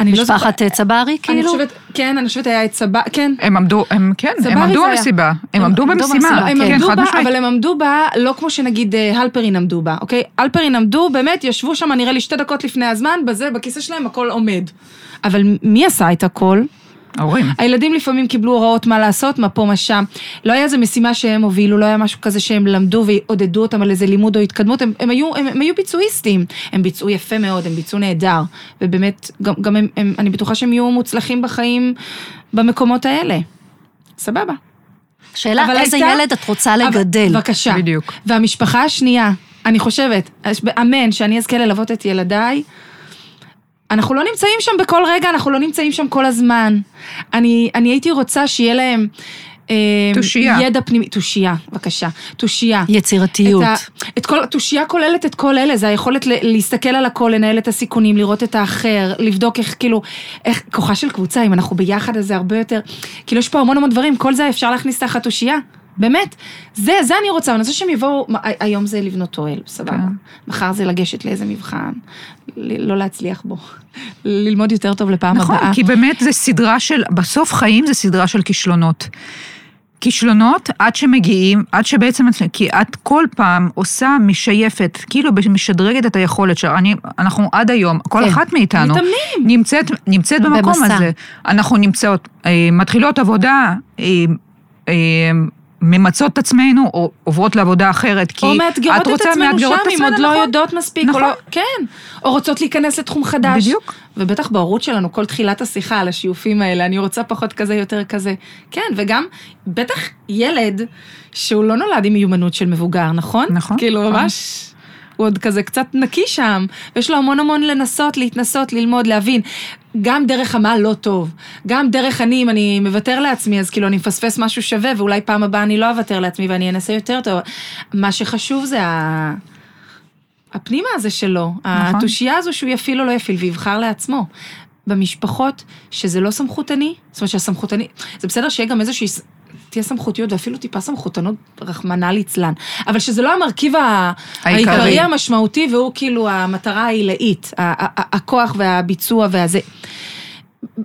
אני לא משפחת זוכרת- אה, צברי, אני כאילו? חושבת, כן, אני חושבת היה את סבא, כן. הם עמדו, הם, כן, הם צברי עמדו. במסיבה, הם עמדו עמדו במשימה, במשימה, הם כן, עמדו חד משמעית. אבל הם עמדו בה לא כמו שנגיד אה, הלפרין עמדו בה, אוקיי? הלפרין עמדו, באמת, ישבו שם נראה לי שתי דקות לפני הזמן, בזה, בכיסא שלהם הכל עומד. אבל מי עשה את הכל? ההורים. הילדים לפעמים קיבלו הוראות מה לעשות, מה פה, מה שם. לא היה איזה משימה שהם הובילו, לא היה משהו כזה שהם למדו ועודדו אותם על איזה לימוד או התקדמות, הם, הם, היו, הם, הם היו ביצועיסטים. הם ביצעו יפה מאוד, הם ביצעו נהדר. ובאמת, גם, גם הם, הם, אני בטוחה שהם יהיו מוצלחים בחיים במקומות האלה. סבבה. שאלה, אבל איזה הייתה- ילד את רוצה אבל- לגדל? בבקשה. בדיוק. והמשפחה השנייה, אני חושבת, אמן שאני אזכה ללוות את ילדיי אנחנו לא נמצאים שם בכל רגע, אנחנו לא נמצאים שם כל הזמן. אני, אני הייתי רוצה שיהיה להם... אה, תושייה. ידע פנימי, תושייה, בבקשה. תושייה. יצירתיות. את ה, את כל, תושייה כוללת את כל אלה, זה היכולת ל, להסתכל על הכל, לנהל את הסיכונים, לראות את האחר, לבדוק איך, כאילו, איך, כוחה של קבוצה, אם אנחנו ביחד, אז זה הרבה יותר, כאילו, יש פה המון המון דברים, כל זה אפשר להכניס תחת תושייה. באמת, זה, זה אני רוצה, אני רוצה שהם יבואו, היום זה לבנות אוהל, סבבה. כן. מחר זה לגשת לאיזה מבחן, לא להצליח בו, ללמוד יותר טוב לפעם נכון, הבאה. כי באמת זה סדרה של, בסוף חיים זה סדרה של כישלונות. כישלונות עד שמגיעים, עד שבעצם, כי את כל פעם עושה, משייפת, כאילו משדרגת את היכולת שלנו. אנחנו עד היום, כל כן. אחת מאיתנו, מתאמנים. נמצאת, נמצאת במקום במסע. הזה. אנחנו נמצאות, אה, מתחילות עבודה, אה, אה, ממצות את עצמנו, או עוברות לעבודה אחרת, כי או מאתגרות את את רוצה עצמנו שם, את אם עוד לא נכון? יודעות מספיק, נכון. או לא, כן, או רוצות להיכנס לתחום חדש. בדיוק. ובטח בהורות שלנו, כל תחילת השיחה על השיופים האלה, אני רוצה פחות כזה, יותר כזה. כן, וגם, בטח ילד שהוא לא נולד עם מיומנות של מבוגר, נכון? נכון. כאילו, נכון. ממש... הוא עוד כזה קצת נקי שם, ויש לו המון המון לנסות, להתנסות, ללמוד, להבין. גם דרך המה לא טוב, גם דרך אני, אם אני מוותר לעצמי, אז כאילו אני מפספס משהו שווה, ואולי פעם הבאה אני לא אוותר לעצמי ואני אנסה יותר טוב. מה שחשוב זה ה... הפנימה הזה שלו, נכון. התושייה הזו שהוא יפעיל או לא יפעיל ויבחר לעצמו. במשפחות שזה לא סמכותני, זאת אומרת שהסמכותני, זה בסדר שיהיה גם איזושהי, תהיה סמכותיות ואפילו טיפה סמכותנות, רחמנא ליצלן, אבל שזה לא המרכיב העיקרי. העיקרי המשמעותי והוא כאילו המטרה העילאית, הכוח והביצוע והזה.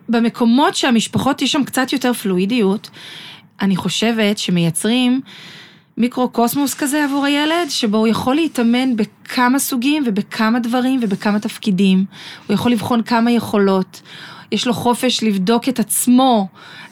במקומות שהמשפחות יש שם קצת יותר פלואידיות, אני חושבת שמייצרים מיקרו-קוסמוס כזה עבור הילד, שבו הוא יכול להתאמן בכמה סוגים ובכמה דברים ובכמה תפקידים. הוא יכול לבחון כמה יכולות. יש לו חופש לבדוק את עצמו,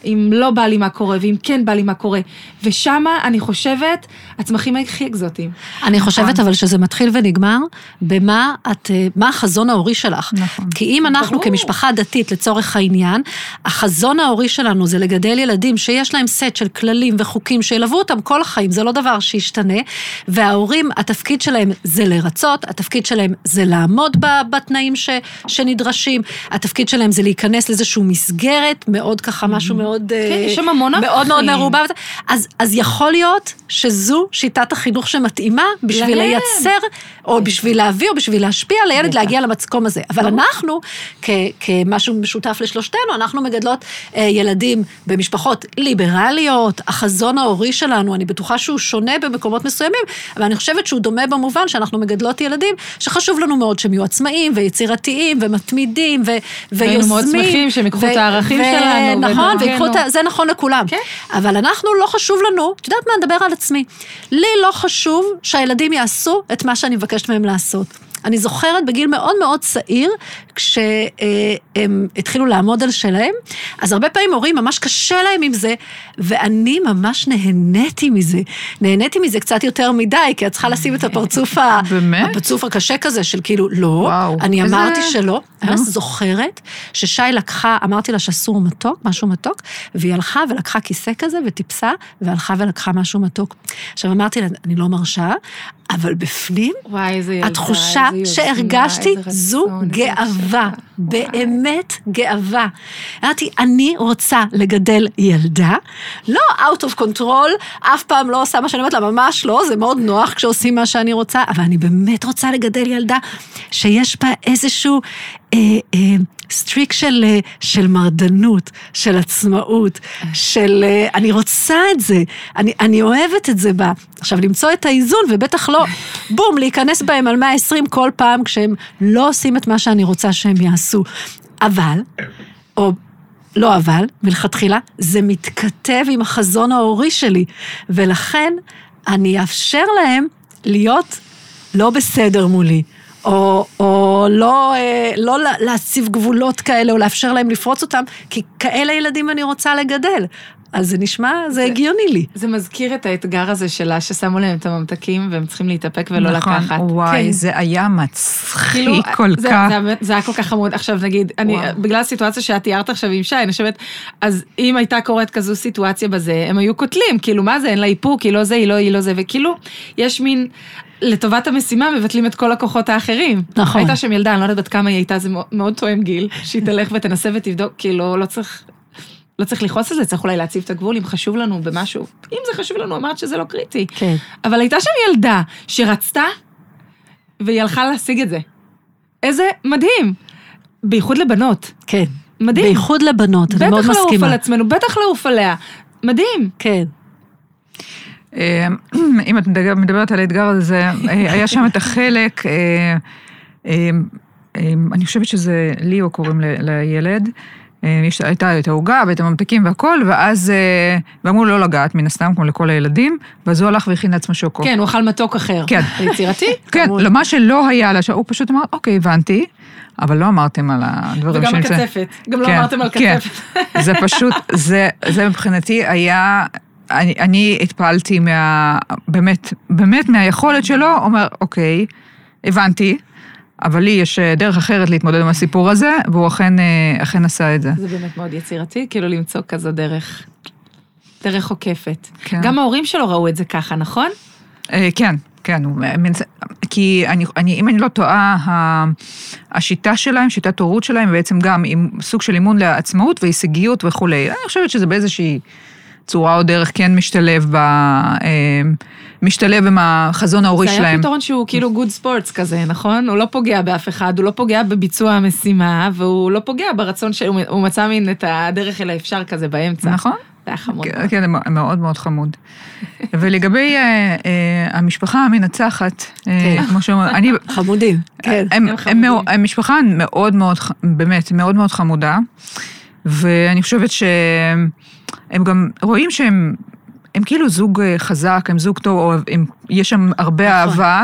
אם לא בא לי מה קורה, ואם כן בא לי מה קורה. ושמה, אני חושבת, הצמחים הכי אקזוטיים. אני חושבת אבל שזה מתחיל ונגמר במה את, אה, מה החזון ההורי שלך. נכון. כי אם אנחנו ברור. כמשפחה דתית לצורך העניין, החזון ההורי שלנו זה לגדל ילדים שיש להם סט של כללים וחוקים שילוו אותם כל החיים, זה לא דבר שישתנה, וההורים, התפקיד שלהם זה לרצות, התפקיד שלהם זה לעמוד בתנאים ש, שנדרשים, התפקיד שלהם זה להיכנס לאיזושהי מסגרת, מאוד ככה, משהו מאוד... אה, יש שם המון מאוד מאוד ערכים. מרובה. אז, אז יכול להיות שזו שיטת החינוך שמתאימה בשביל להם. לייצר, או בשביל להביא, או בשביל להשפיע על הילד. להגיע למקום הזה. אבל אנחנו, כ, כמשהו משותף לשלושתנו, אנחנו מגדלות אה, ילדים במשפחות ליברליות, החזון ההורי שלנו, אני בטוחה שהוא שונה במקומות מסוימים, אבל אני חושבת שהוא דומה במובן שאנחנו מגדלות ילדים שחשוב לנו מאוד שהם יהיו עצמאיים ויצירתיים ומתמידים ו, ויוזמים. שמחים שהם ייקחו את הערכים שלנו נכון. ויקחו את ה... זה נכון לכולם. כן. אבל אנחנו, לא חשוב לנו, את יודעת מה, נדבר על עצמי. לי לא חשוב שהילדים יעשו את מה שאני מבקשת מהם לעשות. אני זוכרת בגיל מאוד מאוד צעיר, כשהם התחילו לעמוד על שלהם, אז הרבה פעמים הורים ממש קשה להם עם זה, ואני ממש נהניתי מזה. נהניתי מזה קצת יותר מדי, כי את צריכה לשים את הפרצוף, ה... באמת? הפרצוף הקשה כזה של כאילו, לא, וואו, אני איזה- אמרתי שלא. אני. זוכרת ששי לקחה, אמרתי לה שאסור מתוק, משהו מתוק, והיא הלכה ולקחה כיסא כזה וטיפסה, והלכה ולקחה משהו מתוק. עכשיו אמרתי לה, אני לא מרשה, אבל בפנים, וואי, איזה ילדה, התחושה שהרגשתי זו גאווה. באמת גאווה. אמרתי, אני רוצה לגדל ילדה, לא out of control, אף פעם לא עושה מה שאני אומרת לה, ממש לא, זה מאוד נוח כשעושים מה שאני רוצה, אבל אני באמת רוצה לגדל ילדה שיש בה איזשהו אה, אה, סטריק של, אה, של מרדנות, של עצמאות, של אה, אני רוצה את זה, אני, אני אוהבת את זה בה. עכשיו, למצוא את האיזון, ובטח לא, בום, להיכנס בהם על 120 כל פעם כשהם לא עושים את מה שאני רוצה שהם יעשו. אבל, או לא אבל, מלכתחילה, זה מתכתב עם החזון ההורי שלי, ולכן אני אאפשר להם להיות לא בסדר מולי. או, או לא, אה, לא לה- להציב גבולות כאלה, או לאפשר להם לפרוץ אותם, כי כאלה ילדים אני רוצה לגדל. אז זה נשמע, זה הגיוני לי. זה מזכיר את האתגר הזה שלה, ששמו להם את הממתקים והם צריכים להתאפק ולא נכון, לקחת. וואי, כן. זה היה מצחיק כאילו, כל זה, כך. זה, זה, זה היה כל כך חמוד. עכשיו נגיד, אני. בגלל הסיטואציה שאת תיארת עכשיו עם שי, אני חושבת, אז אם הייתה קורית כזו סיטואציה בזה, הם היו קוטלים, כאילו, מה זה, אין לה איפוק, היא לא זה, היא לא, היא לא זה, וכאילו, יש מין, לטובת המשימה מבטלים את כל הכוחות האחרים. נכון. הייתה שם ילדה, אני לא יודעת בת כמה היא הייתה, זה מאוד, תואם גיל, שהיא תלך ותנסה ותבדוק, כאילו, לא צריך... לא צריך לכעוס על זה, צריך אולי להציב את הגבול אם חשוב לנו במשהו. אם זה חשוב לנו, אמרת שזה לא קריטי. כן. אבל הייתה שם ילדה שרצתה, והיא הלכה להשיג את זה. איזה מדהים. בייחוד לבנות. כן. מדהים. בייחוד לבנות, אני מאוד בטח לעוף מסכימה. על עצמנו, בטח לעוף עליה. מדהים. כן. אה, אם את מדבר- מדברת על האתגר הזה, אה, היה שם את החלק, אה, אני חושבת שזה ליאו קוראים לילד. יש- הייתה את העוגה ואת הממתקים והכל, ואז, ואמרו לו לא לגעת, מן הסתם, כמו לכל הילדים, ואז הוא הלך והכין לעצמו שוקו. כן, הוא אכל מתוק אחר. כן. יצירתי. כן, כמובן. לא, מה שלא היה לה, הוא פשוט אמר, אוקיי, הבנתי, אבל לא אמרתם על הדברים וגם שנמצא- הקצפת. גם לא כן, אמרתם על כן. קצפת. זה פשוט, זה מבחינתי היה, אני, אני התפעלתי מה, באמת, באמת מהיכולת שלו, אומר, אוקיי, הבנתי, אבל לי יש אה, דרך אחרת להתמודד עם הסיפור הזה, והוא אכן, אה, אכן עשה את זה. זה באמת מאוד יצירתי, כאילו למצוא כזו דרך. דרך עוקפת. כן. גם ההורים שלו ראו את זה ככה, נכון? אה, כן, כן. כי אני, אני, אם אני לא טועה, השיטה שלהם, שיטת הורות שלהם, בעצם גם עם סוג של אימון לעצמאות והישגיות וכולי. אני חושבת שזה באיזושהי צורה או דרך כן משתלב ב... אה, משתלב עם החזון ההורי זה שלהם. היה פתרון שהוא כאילו גוד ספורטס כזה, נכון? הוא לא פוגע באף אחד, הוא לא פוגע בביצוע המשימה, והוא לא פוגע ברצון שהוא הוא מצא מין את הדרך אל האפשר כזה באמצע. נכון? זה היה חמוד. כן, מאוד. כן, זה מאוד מאוד חמוד. ולגבי אה, אה, המשפחה המנצחת, אה, כן. כמו שאומרים, אני... חמודים. כן. הם, הם הם, חמודים. מאוד- הם משפחה מאוד מאוד, באמת, מאוד מאוד חמודה, ואני חושבת שהם גם רואים שהם... הם כאילו זוג אה, חזק, הם זוג טוב, או הם, יש שם הרבה נכון. אהבה,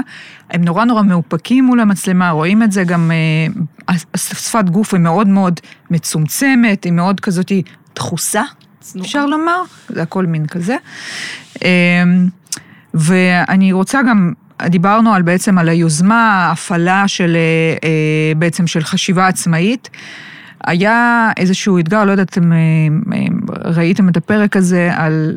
הם נורא נורא מאופקים מול המצלמה, רואים את זה גם, אה, השפת גוף היא מאוד מאוד מצומצמת, היא מאוד כזאת דחוסה, צנועה. אפשר לומר, זה הכל מין כזה. אמ, ואני רוצה גם, דיברנו על בעצם על היוזמה, ההפעלה של אה, אה, בעצם של חשיבה עצמאית. היה איזשהו אתגר, לא יודעת אם אה, אה, ראיתם את הפרק הזה, על,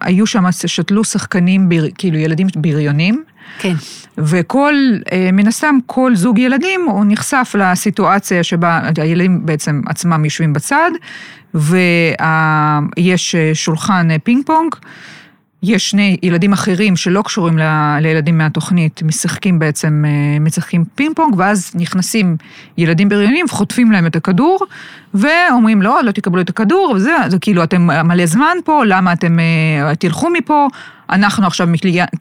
היו שם, שתלו שחקנים, בר, כאילו ילדים בריונים, כן. וכל, אה, מן הסתם, כל זוג ילדים, הוא נחשף לסיטואציה שבה הילדים בעצם עצמם יושבים בצד, ויש שולחן פינג פונג. יש שני ילדים אחרים שלא קשורים ל- לילדים מהתוכנית, משחקים בעצם, אה, משחקים פינג פונג, ואז נכנסים ילדים בריונים וחוטפים להם את הכדור, ואומרים לא, לא תקבלו את הכדור, וזה, זה כאילו אתם מלא זמן פה, למה אתם אה, תלכו מפה, אנחנו עכשיו,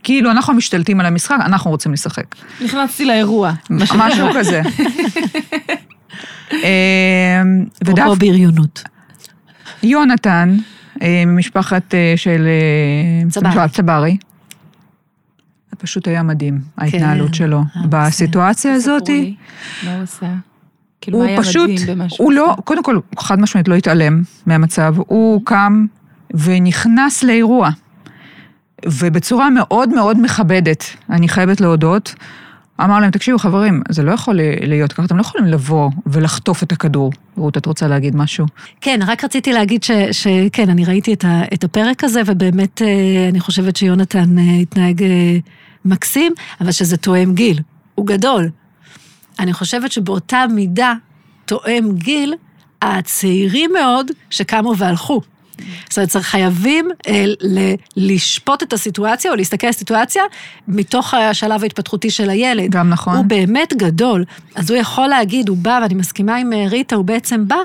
כאילו אנחנו משתלטים על המשחק, אנחנו רוצים לשחק. נכנסתי לאירוע. משהו כזה. אה, אפרופו בריונות. יונתן, ממשפחת אה, של אה, צברי. זה פשוט היה מדהים, ההתנהלות שלו. אה, בסיטואציה הזאת, מה הוא עשה? כאילו, הוא פשוט, הוא לא? קודם כל, חד משמעית לא התעלם מהמצב, הוא קם ונכנס לאירוע, ובצורה מאוד מאוד מכבדת, אני חייבת להודות. אמר להם, תקשיבו חברים, זה לא יכול להיות ככה, אתם לא יכולים לבוא ולחטוף את הכדור. רות, את רוצה להגיד משהו? כן, רק רציתי להגיד שכן, אני ראיתי את, ה, את הפרק הזה, ובאמת אה, אני חושבת שיונתן אה, התנהג אה, מקסים, אבל שזה תואם גיל. הוא גדול. אני חושבת שבאותה מידה תואם גיל הצעירים מאוד שקמו והלכו. זאת אומרת, צריך חייבים אה, לשפוט את הסיטואציה או להסתכל על הסיטואציה מתוך השלב ההתפתחותי של הילד. גם נכון. הוא באמת גדול, אז הוא יכול להגיד, הוא בא, ואני מסכימה עם אה, ריטה, הוא בעצם בא,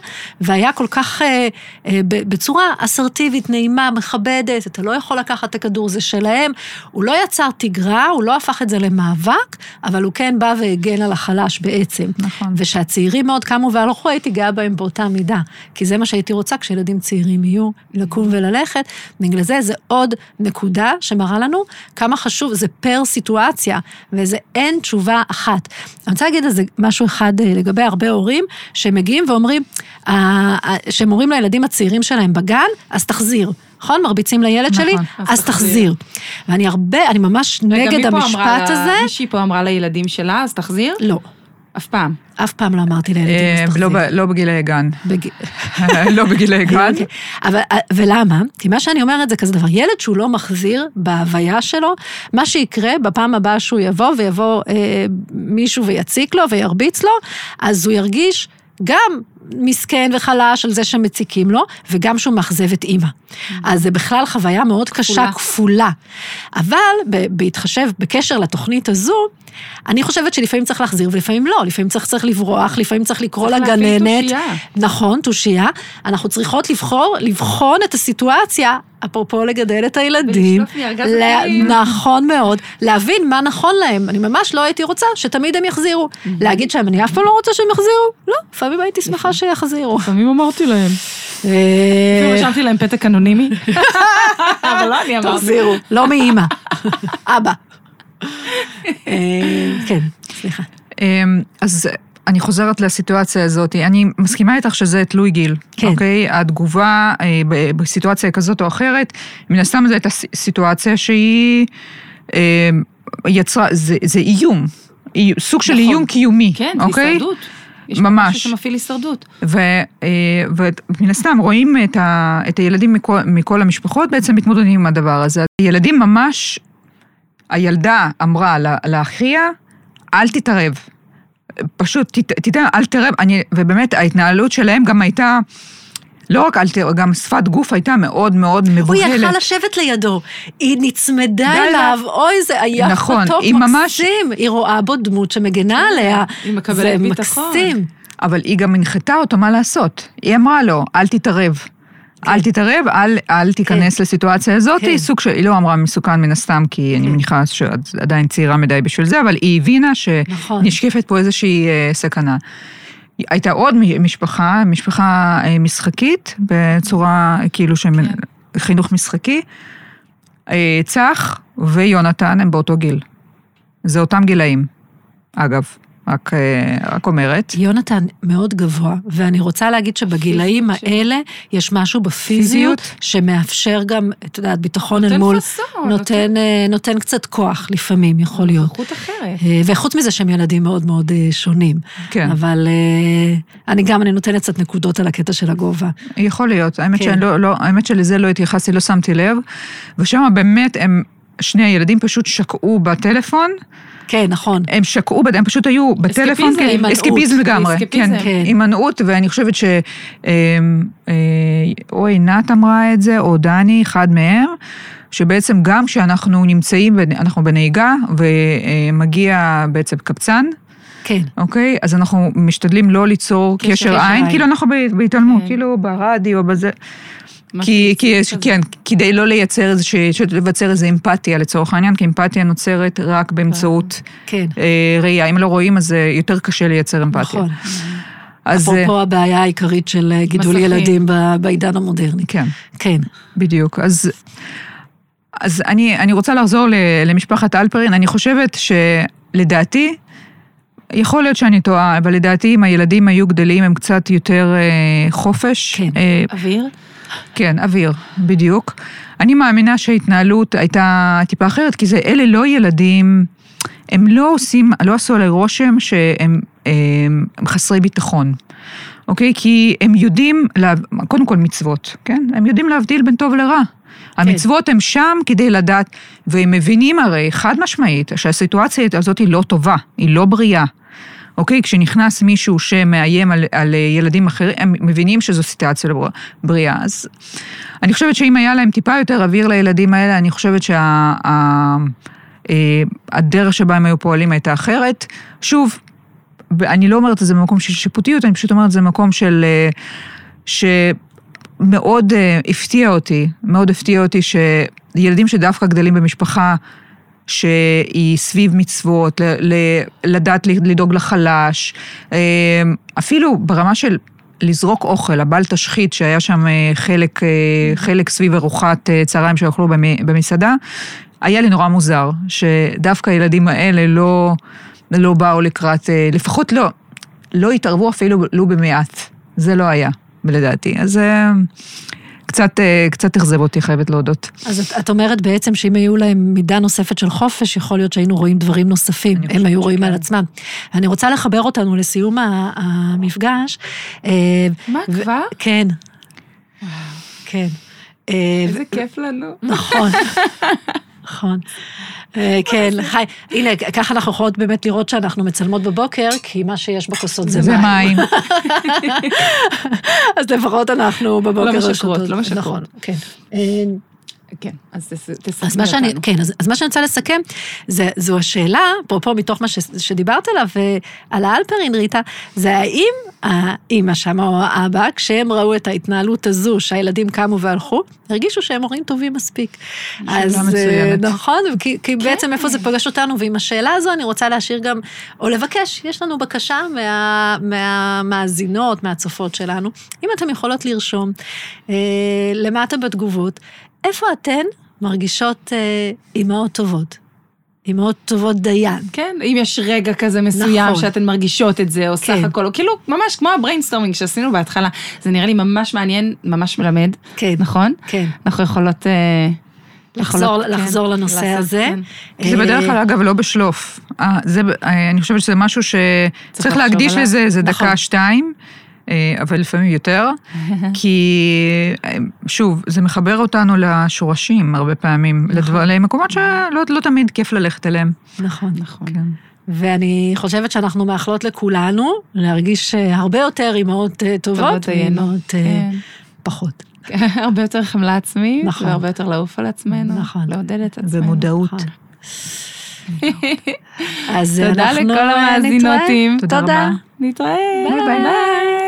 והיה כל כך, אה, אה, בצורה אסרטיבית, נעימה, מכבדת, אתה לא יכול לקחת את הכדור, זה שלהם. הוא לא יצר תגרה, הוא לא הפך את זה למאבק, אבל הוא כן בא והגן על החלש בעצם. נכון. ושהצעירים מאוד קמו והלכו, הייתי גאה בהם באותה מידה. כי זה מה שהייתי רוצה כשילדים צעירים יהיו, לקום וללכת. בגלל זה, זה עוד נקודה שמראה לנו כמה חשוב, זה פר סיטואציה, וזה אין תשובה אחת. אני רוצה להגיד איזה משהו אחד אה, לגבי הרבה הורים, שמגיעים ואומרים, אה, אה, שהם אומרים לילדים הצעירים שלהם בגן, אז תחזיר. נכון? מרביצים לילד שלי, נכון, אז אז תחזיר. תחזיר. ואני הרבה, אני ממש נגד המשפט הזה. מישהי פה אמרה לילדים שלה, אז תחזיר? לא, אף פעם. אף פעם לא אמרתי לילדים, אה, אז תחזיר. לא לא בגילי גן. לא בגילי גן. אוקיי. אבל, ולמה? כי מה שאני אומרת זה כזה דבר, ילד שהוא לא מחזיר בהוויה שלו, מה שיקרה בפעם הבאה שהוא יבוא ויבוא אה, מישהו ויציק לו וירביץ לו, אז הוא ירגיש גם מסכן וחלש על זה שמציקים לו, וגם שהוא מאכזב את אימא. אז זה בכלל חוויה מאוד קשה, כפולה. כפולה. אבל בהתחשב, בקשר לתוכנית הזו, אני חושבת שלפעמים צריך להחזיר ולפעמים לא, לפעמים צריך, צריך לברוח, לפעמים צריך לקרוא צריך להפעיל לגננת. תושייה. נכון, תושייה. אנחנו צריכות לבחור, לבחון את הסיטואציה, אפרופו לגדל את הילדים. לה-. נכון מאוד. להבין מה נכון להם. אני ממש לא הייתי רוצה שתמיד הם יחזירו. להגיד שהם, אני אף פעם לא רוצה שהם יחזירו? לא, לפעמים הייתי שמחה שיחזירו. לפעמים אמרתי להם. אה, אפילו רשמתי להם פתק אנונימי. אבל לא אני אמרתי. תחזירו, לא מאימא. אבא. אה, כן, סליחה. אמ, אז אני חוזרת לסיטואציה הזאת. אני מסכימה איתך שזה תלוי גיל, כן. אוקיי? התגובה אה, ב- בסיטואציה כזאת או אחרת, מן הסתם זו הייתה סיטואציה שהיא אה, יצרה, זה, זה איום. אי- סוג של נכון. איום קיומי, כן, זה אוקיי? הישרדות. יש ממש. משהו שמפעיל הישרדות. ו- אה, ומן הסתם רואים את, ה, את הילדים מכל, מכל המשפחות בעצם מתמודדים עם הדבר הזה. ילדים ממש, הילדה אמרה לאחיה, אל תתערב. פשוט ת- תיתן, אל תתערב. אני, ובאמת ההתנהלות שלהם גם הייתה, לא רק אל תתערב, גם שפת גוף הייתה מאוד מאוד הוא מבוהלת. יכל לשבת לידו, היא נצמדה אליו, אוי, זה היה נכון, מתוק, היא ממש- מקסים. היא רואה בו דמות שמגנה עליה. היא מקבלת זה ביטחון. מקסים. אבל היא גם הנחתה אותו מה לעשות. היא אמרה לו, אל תתערב. אל תתערב, אל, אל תיכנס לסיטואציה הזאת, כן. סוג של, היא לא אמרה מסוכן מן הסתם, כי אני כן. מניחה שאת עדיין צעירה מדי בשביל זה, אבל היא הבינה נכון. שנשקפת פה איזושהי אה, סכנה. הייתה עוד משפחה, משפחה אה, משחקית, בצורה כאילו של כן. חינוך משחקי. אה, צח ויונתן הם באותו גיל. זה אותם גילאים, אגב, רק, אה, רק אומרת. יונתן מאוד גבוה, ואני רוצה להגיד שבגילאים פיזיות שלו. האלה יש משהו בפיזיות פיזיות. שמאפשר גם, את יודעת, ביטחון אל נותן מול, פאסון, נותן, אה, נותן קצת כוח לפעמים, יכול להיות. איכות אחרת. אה, וחוץ מזה שהם ילדים מאוד מאוד שונים. כן. אבל אני גם, אני נותנת קצת נקודות על הקטע של הגובה. יכול להיות, האמת, כן. שאני לא, לא, האמת שלזה לא התייחסתי, לא שמתי לב, ושם באמת הם, שני הילדים פשוט שקעו בטלפון, כן, נכון. הם שקעו, הם פשוט היו בטלפון, אסקפיזם, כן, הימנעות. אסקפיזם לגמרי, אסקפיזם. כן, כן. הימנעות, ואני חושבת ש... אה, אה, או עינת אמרה את זה, או דני, אחד מהם, שבעצם גם כשאנחנו נמצאים, אנחנו בנהיגה, ומגיע בעצם קבצן, כן. אוקיי? אז אנחנו משתדלים לא ליצור קשר- קשר עין, עין. כאילו אנחנו בהתעלמות, כן. כאילו ברדיו, בזה. כי, כי. כן, כדי לא לייצר איזה, לבצר איזה אמפתיה לצורך העניין, כי אמפתיה נוצרת רק באמצעות כן. אה, ראייה. אם לא רואים, אז אה, יותר קשה לייצר אמפתיה. נכון. אז אה, אפרופו הבעיה העיקרית של אה, גידול מסכים. ילדים בעידן המודרני. כן, כן. בדיוק. אז, אז אני, אני רוצה לחזור למשפחת אלפרין. אני חושבת שלדעתי, יכול להיות שאני טועה, אבל לדעתי אם הילדים היו גדלים, הם קצת יותר אה, חופש. כן. אה, אוויר? כן, אוויר, בדיוק. אני מאמינה שההתנהלות הייתה טיפה אחרת, כי זה, אלה לא ילדים, הם לא עושים, לא עשו עליי רושם שהם הם, הם חסרי ביטחון, אוקיי? כי הם יודעים, לה, קודם כל מצוות, כן? הם יודעים להבדיל בין טוב לרע. המצוות הם שם כדי לדעת, והם מבינים הרי חד משמעית שהסיטואציה הזאת היא לא טובה, היא לא בריאה. אוקיי? כשנכנס מישהו שמאיים על, על ים אחרים, הם מבינים שזו סיטואציה לא בריאה. אז אני חושבת שאם היה להם טיפה יותר אוויר לילדים האלה, אני חושבת שהדרך שבה הם היו פועלים הייתה אחרת. שוב, אני לא אומרת את זה במקום של שיפוטיות, אני פשוט אומרת את זה במקום של... אה, שמאוד אה, הפתיע אותי, מאוד הפתיע אותי שילדים שדווקא גדלים במשפחה שהיא סביב מצוות, ל- ל- לדעת לדאוג לחלש, אה, אפילו ברמה של לזרוק אוכל, הבל תשחית, שהיה שם אה, חלק, אה, חלק סביב ארוחת אה, צהריים שאכלו במ- במסעדה, היה לי נורא מוזר, שדווקא הילדים האלה לא, לא באו לקראת, לפחות לא, לא התערבו אפילו לא במעט. זה לא היה, לדעתי. אז קצת, אה, קצת אכזב אותי, חייבת להודות. אז את, את אומרת בעצם שאם היו להם מידה נוספת של חופש, יכול להיות שהיינו רואים דברים נוספים, הם היו רואים שכן. על עצמם. אני רוצה לחבר אותנו לסיום המפגש. אה, מה, ו- כבר? כן. כן. אה, איזה כיף לנו. נכון, נכון. אה, כן, חי, הנה, ככה אנחנו יכולות באמת לראות שאנחנו מצלמות בבוקר, כי מה שיש בכוסות זה זה מים. אז לפחות אנחנו בבוקר... לא משקרות. לא משקרות. נכון, כן. אה, כן, אז תס- תסכמי אז מה שאני, אותנו. כן, אז, אז מה שאני רוצה לסכם, זה, זו השאלה, אפרופו מתוך מה ש, שדיברת עליו, אה, על האלפרין, ריטה, זה האם האימא שם או האבא, כשהם ראו את ההתנהלות הזו, שהילדים קמו והלכו, הרגישו שהם הורים טובים מספיק. אז אה, מצוינת. נכון, כי, כי בעצם איפה זה פגש אותנו, ועם השאלה הזו אני רוצה להשאיר גם, או לבקש, יש לנו בקשה מה, מהמאזינות, מהצופות שלנו, אם אתן יכולות לרשום אה, למטה בתגובות, איפה אתן מרגישות אה, אימהות טובות? אימהות טובות דיינו. כן, אם יש רגע כזה מסוים נכון. שאתן מרגישות את זה, או סך כן. הכל, או כאילו, ממש כמו ה brainstorming שעשינו בהתחלה, זה נראה לי ממש מעניין, ממש מלמד, כן, נכון? כן. אנחנו יכולות... אה, לחזור, יכולות, לחזור כן, לנושא לעשות, הזה. כן. זה בדרך אה, כלל, אגב, לא בשלוף. אה, זה, אה, אני חושבת שזה משהו שצריך להקדיש. לזה איזה נכון. דקה, שתיים, אה, אבל לפעמים יותר, כי אה, שוב, זה מחבר אותנו לשורשים הרבה פעמים, נכון. לדבר, למקומות שלא לא תמיד כיף ללכת אליהם. נכון. נכון. כן. ואני חושבת שאנחנו מאחלות לכולנו להרגיש אה, הרבה יותר אימהות אה, טובות. ואימהות אה, כן. פחות. הרבה יותר חמלה עצמית, נכון. והרבה יותר לעוף על עצמנו, נכון. לעודד את עצמנו. ומודעות. נכון. אז תודה אנחנו, לכל אה, המאזינותים. תודה תודה. נתראה. ביי. ביי.